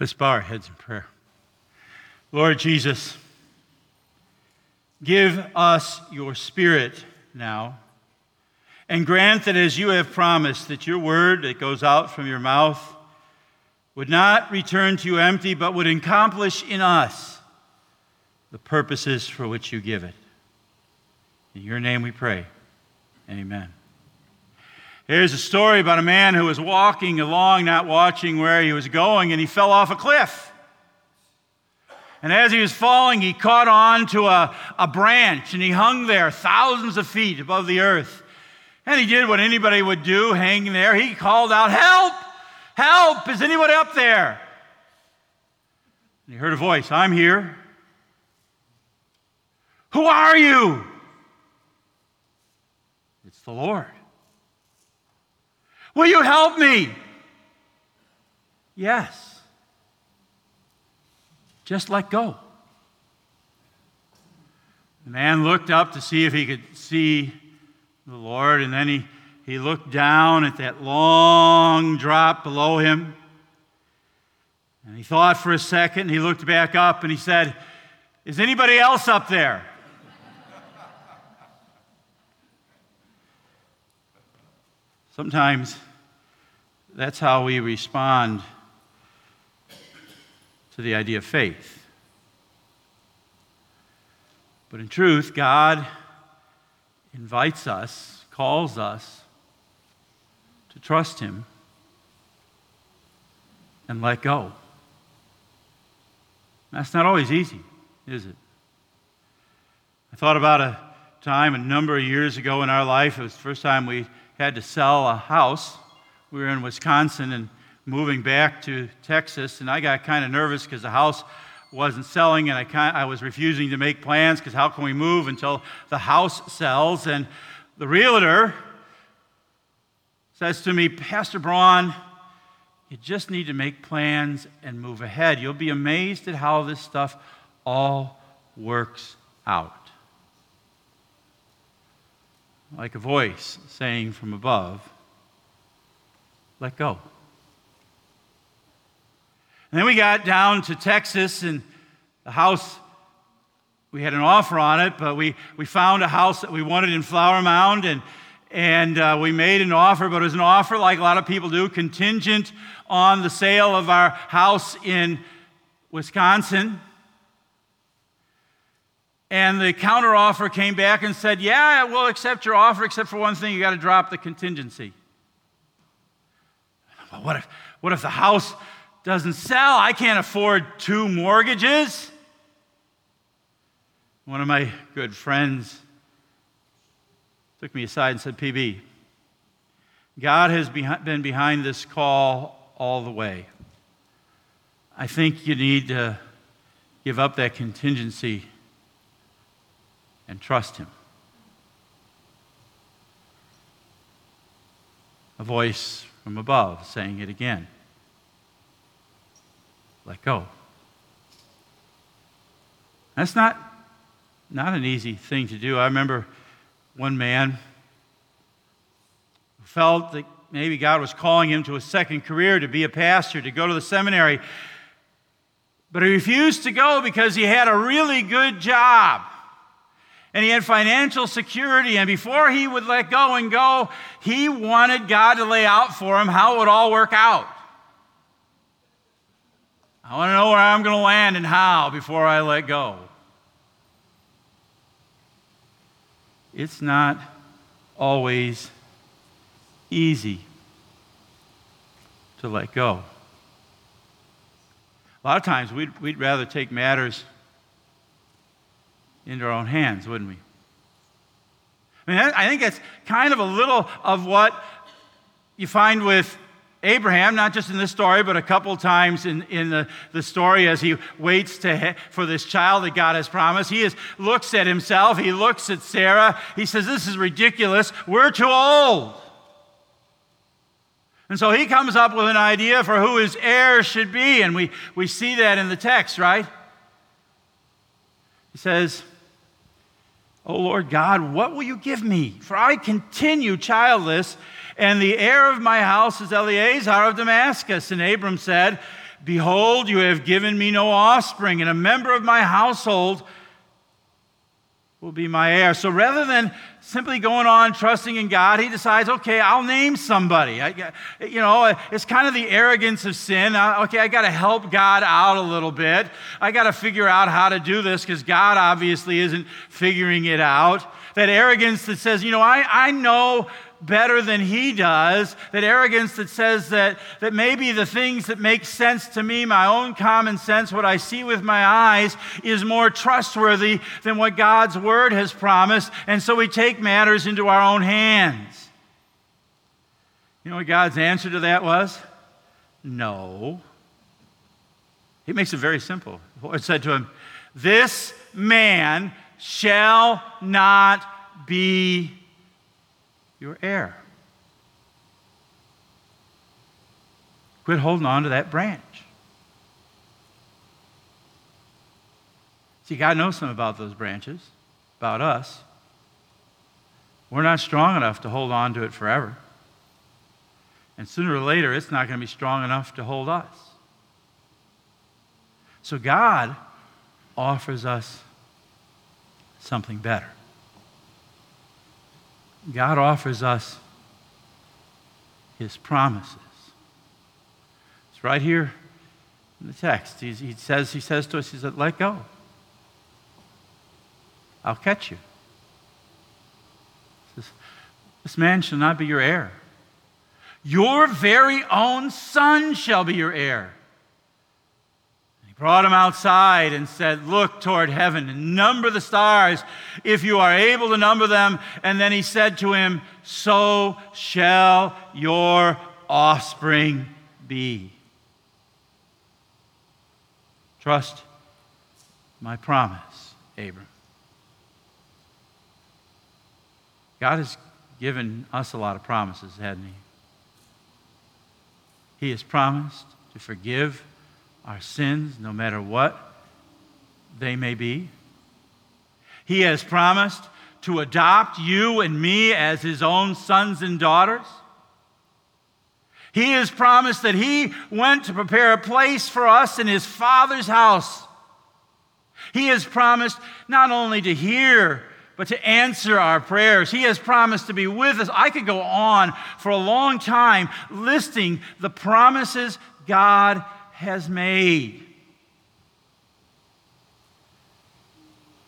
Let's bow our heads in prayer. Lord Jesus, give us your spirit now, and grant that as you have promised, that your word that goes out from your mouth would not return to you empty, but would accomplish in us the purposes for which you give it. In your name we pray. Amen. Here's a story about a man who was walking along, not watching where he was going, and he fell off a cliff. And as he was falling, he caught on to a, a branch and he hung there thousands of feet above the earth. And he did what anybody would do, hanging there. He called out, Help! Help! Is anybody up there? And he heard a voice, I'm here. Who are you? It's the Lord. Will you help me? Yes. Just let go. The man looked up to see if he could see the Lord, and then he, he looked down at that long drop below him. And he thought for a second, and he looked back up and he said, Is anybody else up there? Sometimes that's how we respond to the idea of faith. But in truth, God invites us, calls us to trust Him and let go. That's not always easy, is it? I thought about a time a number of years ago in our life. It was the first time we had to sell a house. We were in Wisconsin and moving back to Texas, and I got kind of nervous because the house wasn't selling, and I, kind I was refusing to make plans because how can we move until the house sells? And the realtor says to me, Pastor Braun, you just need to make plans and move ahead. You'll be amazed at how this stuff all works out like a voice saying from above, let go. And then we got down to Texas, and the house, we had an offer on it, but we, we found a house that we wanted in Flower Mound, and, and uh, we made an offer, but it was an offer like a lot of people do, contingent on the sale of our house in Wisconsin. And the counteroffer came back and said, Yeah, we'll accept your offer, except for one thing, you got to drop the contingency. What if, what if the house doesn't sell? I can't afford two mortgages. One of my good friends took me aside and said, PB, God has been behind this call all the way. I think you need to give up that contingency and trust Him. A voice from above saying it again. Let go. That's not, not an easy thing to do. I remember one man felt that maybe God was calling him to a second career, to be a pastor, to go to the seminary. But he refused to go because he had a really good job and he had financial security. And before he would let go and go, he wanted God to lay out for him how it would all work out. I want to know where I'm going to land and how before I let go. It's not always easy to let go. A lot of times we'd, we'd rather take matters into our own hands, wouldn't we? I mean, I think that's kind of a little of what you find with Abraham, not just in this story, but a couple times in, in the, the story as he waits to, for this child that God has promised. He is, looks at himself, he looks at Sarah, he says, This is ridiculous, we're too old. And so he comes up with an idea for who his heir should be, and we, we see that in the text, right? He says, O Lord God, what will you give me? For I continue childless, and the heir of my house is Eliezer of Damascus. And Abram said, Behold, you have given me no offspring, and a member of my household will be my heir. So rather than simply going on trusting in God, he decides, okay, I'll name somebody. I, you know, it's kind of the arrogance of sin. okay, I got to help God out a little bit. I got to figure out how to do this because God obviously isn't figuring it out. That arrogance that says, you know, I, I know better than he does, that arrogance that says that, that maybe the things that make sense to me, my own common sense, what I see with my eyes, is more trustworthy than what God's word has promised. And so we take matters into our own hands. You know what God's answer to that was? No. He makes it very simple. The Lord said to him, This man shall not be your heir. Quit holding on to that branch. See, God knows something about those branches, about us. We're not strong enough to hold on to it forever. And sooner or later, it's not going to be strong enough to hold us. So God offers us something better. God offers us his promises. It's right here in the text. He, says, he says to us, he said, let go. I'll catch you. Says, this man shall not be your heir. Your very own son shall be your heir brought him outside and said, Look toward heaven and number the stars if you are able to number them. And then he said to him, So shall your offspring be. Trust my promise, Abram. God has given us a lot of promises, hadn't He? He has promised to forgive our sins, no matter what they may be. He has promised to adopt you and me as his own sons and daughters. He has promised that he went to prepare a place for us in his Father's house. He has promised not only to hear, but to answer our prayers. He has promised to be with us. I could go on for a long time listing the promises God has made.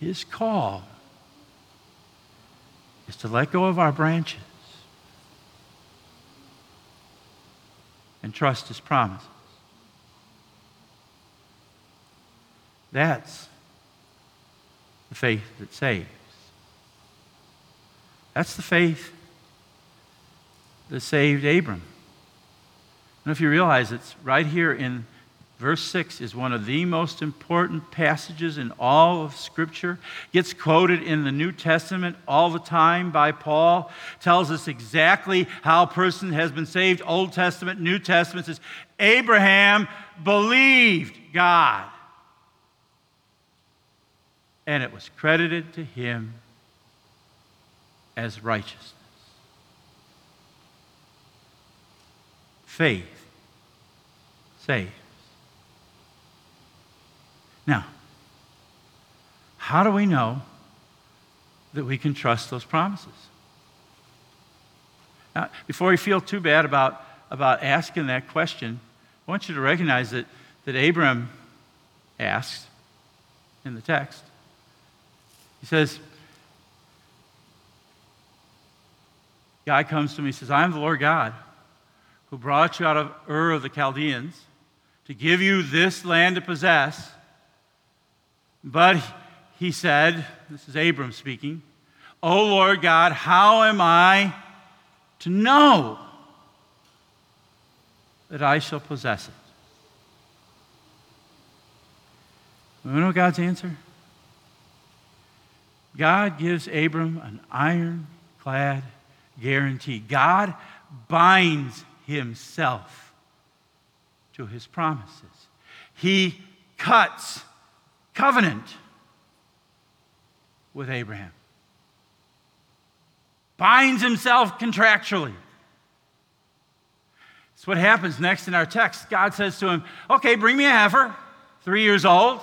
His call is to let go of our branches and trust His promises. That's the faith that saves. That's the faith that saved Abram. Know if you realize it's right here in verse 6 is one of the most important passages in all of Scripture. Gets quoted in the New Testament all the time by Paul. Tells us exactly how a person has been saved. Old Testament, New Testament says, Abraham believed God. And it was credited to him as righteousness. faith saves. Now, how do we know that we can trust those promises? Now, before you feel too bad about, about asking that question, I want you to recognize that, that Abram asks in the text. He says, God comes to me, he says, I am the Lord God who brought you out of Ur of the Chaldeans to give you this land to possess. But he said, This is Abram speaking, O Lord God, how am I to know that I shall possess it? You know God's answer? God gives Abram an ironclad guarantee. God binds himself to his promises. He cuts covenant with Abraham, binds himself contractually. That's what happens next in our text. God says to him, Okay, bring me a heifer, three years old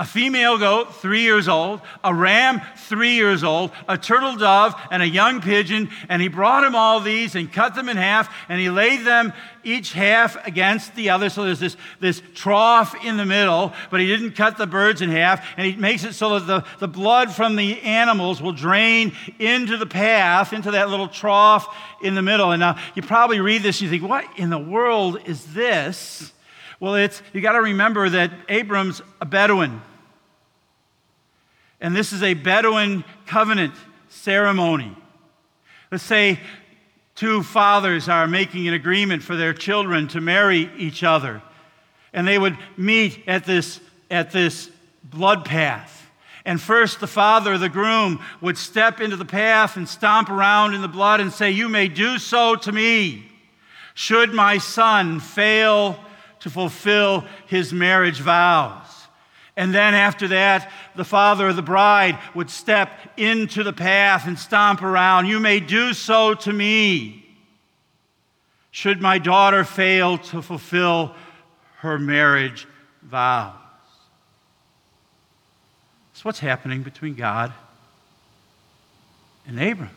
a female goat, three years old, a ram, three years old, a turtle dove, and a young pigeon. And he brought him all these and cut them in half, and he laid them each half against the other. So there's this, this trough in the middle, but he didn't cut the birds in half. And he makes it so that the, the blood from the animals will drain into the path, into that little trough in the middle. And now you probably read this and you think, what in the world is this? Well, it's you got to remember that Abram's a Bedouin. And this is a Bedouin covenant ceremony. Let's say two fathers are making an agreement for their children to marry each other. And they would meet at this, at this blood path. And first, the father, the groom, would step into the path and stomp around in the blood and say, You may do so to me, should my son fail to fulfill his marriage vows. And then after that, the father of the bride would step into the path and stomp around. You may do so to me. Should my daughter fail to fulfill her marriage vows. That's what's happening between God and Abram.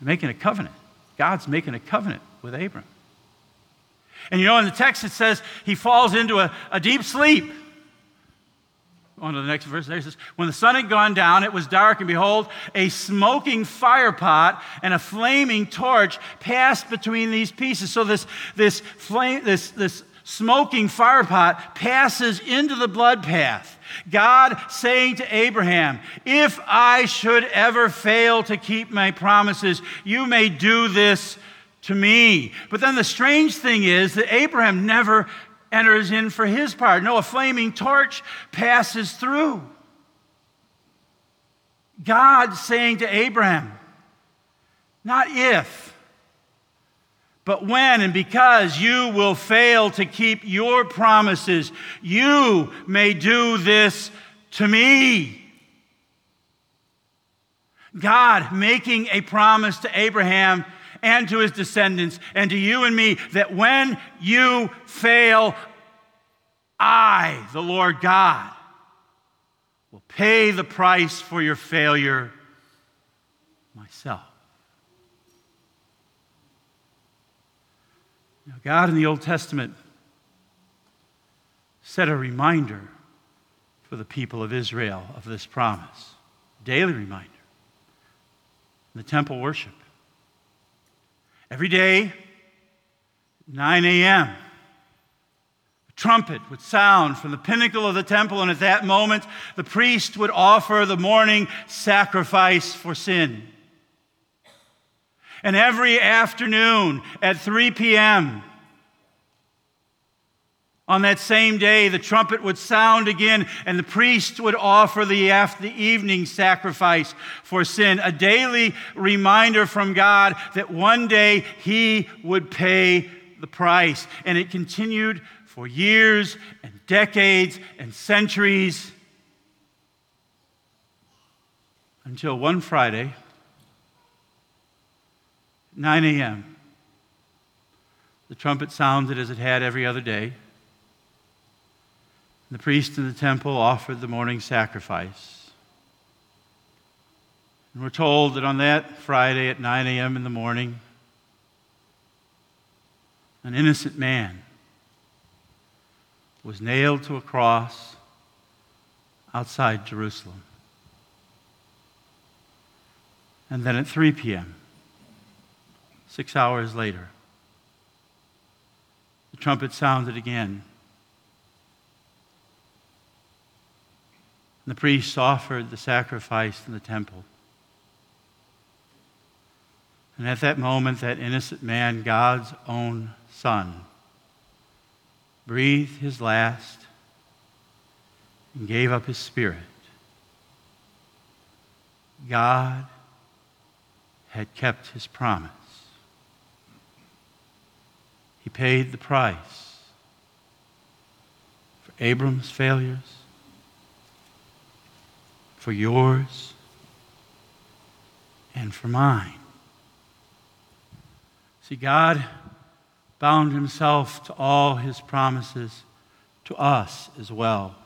They're making a covenant. God's making a covenant with Abram. And you know, in the text it says he falls into a, a deep sleep on to the next verse. There it says, When the sun had gone down, it was dark, and behold, a smoking fire pot and a flaming torch passed between these pieces. So this, this, flame, this, this smoking fire pot passes into the blood path. God saying to Abraham, If I should ever fail to keep my promises, you may do this to me. But then the strange thing is that Abraham never enters in for his part. No, a flaming torch passes through. God saying to Abraham, not if, but when and because you will fail to keep your promises, you may do this to me. God making a promise to Abraham and to his descendants and to you and me that when you fail, I, the Lord God, will pay the price for your failure myself. Now, God in the Old Testament set a reminder for the people of Israel of this promise, daily reminder. The temple worship. Every day, 9 a.m., a trumpet would sound from the pinnacle of the temple, and at that moment, the priest would offer the morning sacrifice for sin. And every afternoon at 3 p.m., on that same day, the trumpet would sound again, and the priest would offer the, after the evening sacrifice for sin, a daily reminder from God that one day he would pay the price. And it continued for years and decades and centuries until one Friday, 9 a.m., the trumpet sounded as it had every other day. The priest in the temple offered the morning sacrifice. And we're told that on that Friday at 9 a.m. in the morning, an innocent man was nailed to a cross outside Jerusalem. And then at 3 p.m., six hours later, the trumpet sounded again. And the priests offered the sacrifice in the temple. And at that moment, that innocent man, God's own son, breathed his last and gave up his spirit. God had kept his promise. He paid the price for Abram's failures for yours and for mine. See, God bound himself to all his promises to us as well.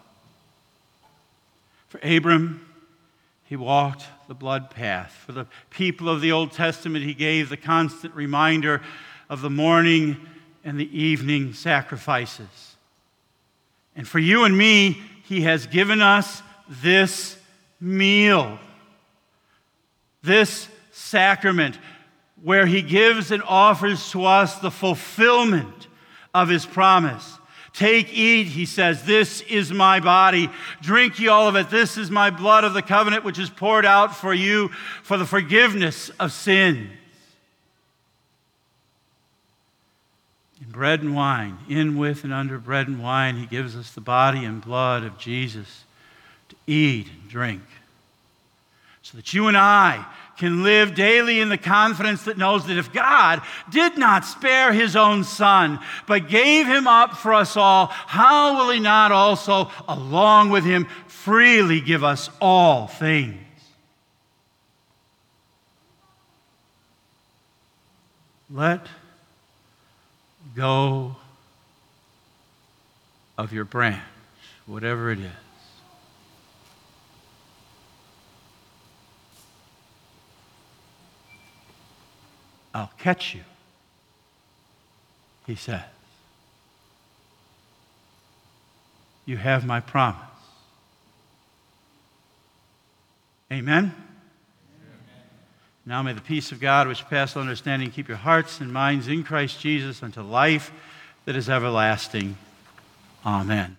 For Abram, he walked the blood path. For the people of the Old Testament, he gave the constant reminder of the morning and the evening sacrifices. And for you and me, he has given us this meal, this sacrament, where he gives and offers to us the fulfillment of his promise. Take, eat, he says, this is my body. Drink ye all of it. This is my blood of the covenant, which is poured out for you for the forgiveness of sins. In bread and wine, in, with, and under bread and wine, he gives us the body and blood of Jesus to eat and drink. So that you and I can live daily in the confidence that knows that if God did not spare his own son, but gave him up for us all, how will he not also, along with him, freely give us all things? Let go of your branch, whatever it is. I'll catch you, he says. You have my promise. Amen? Amen? Now may the peace of God, which passes understanding, keep your hearts and minds in Christ Jesus unto life that is everlasting. Amen.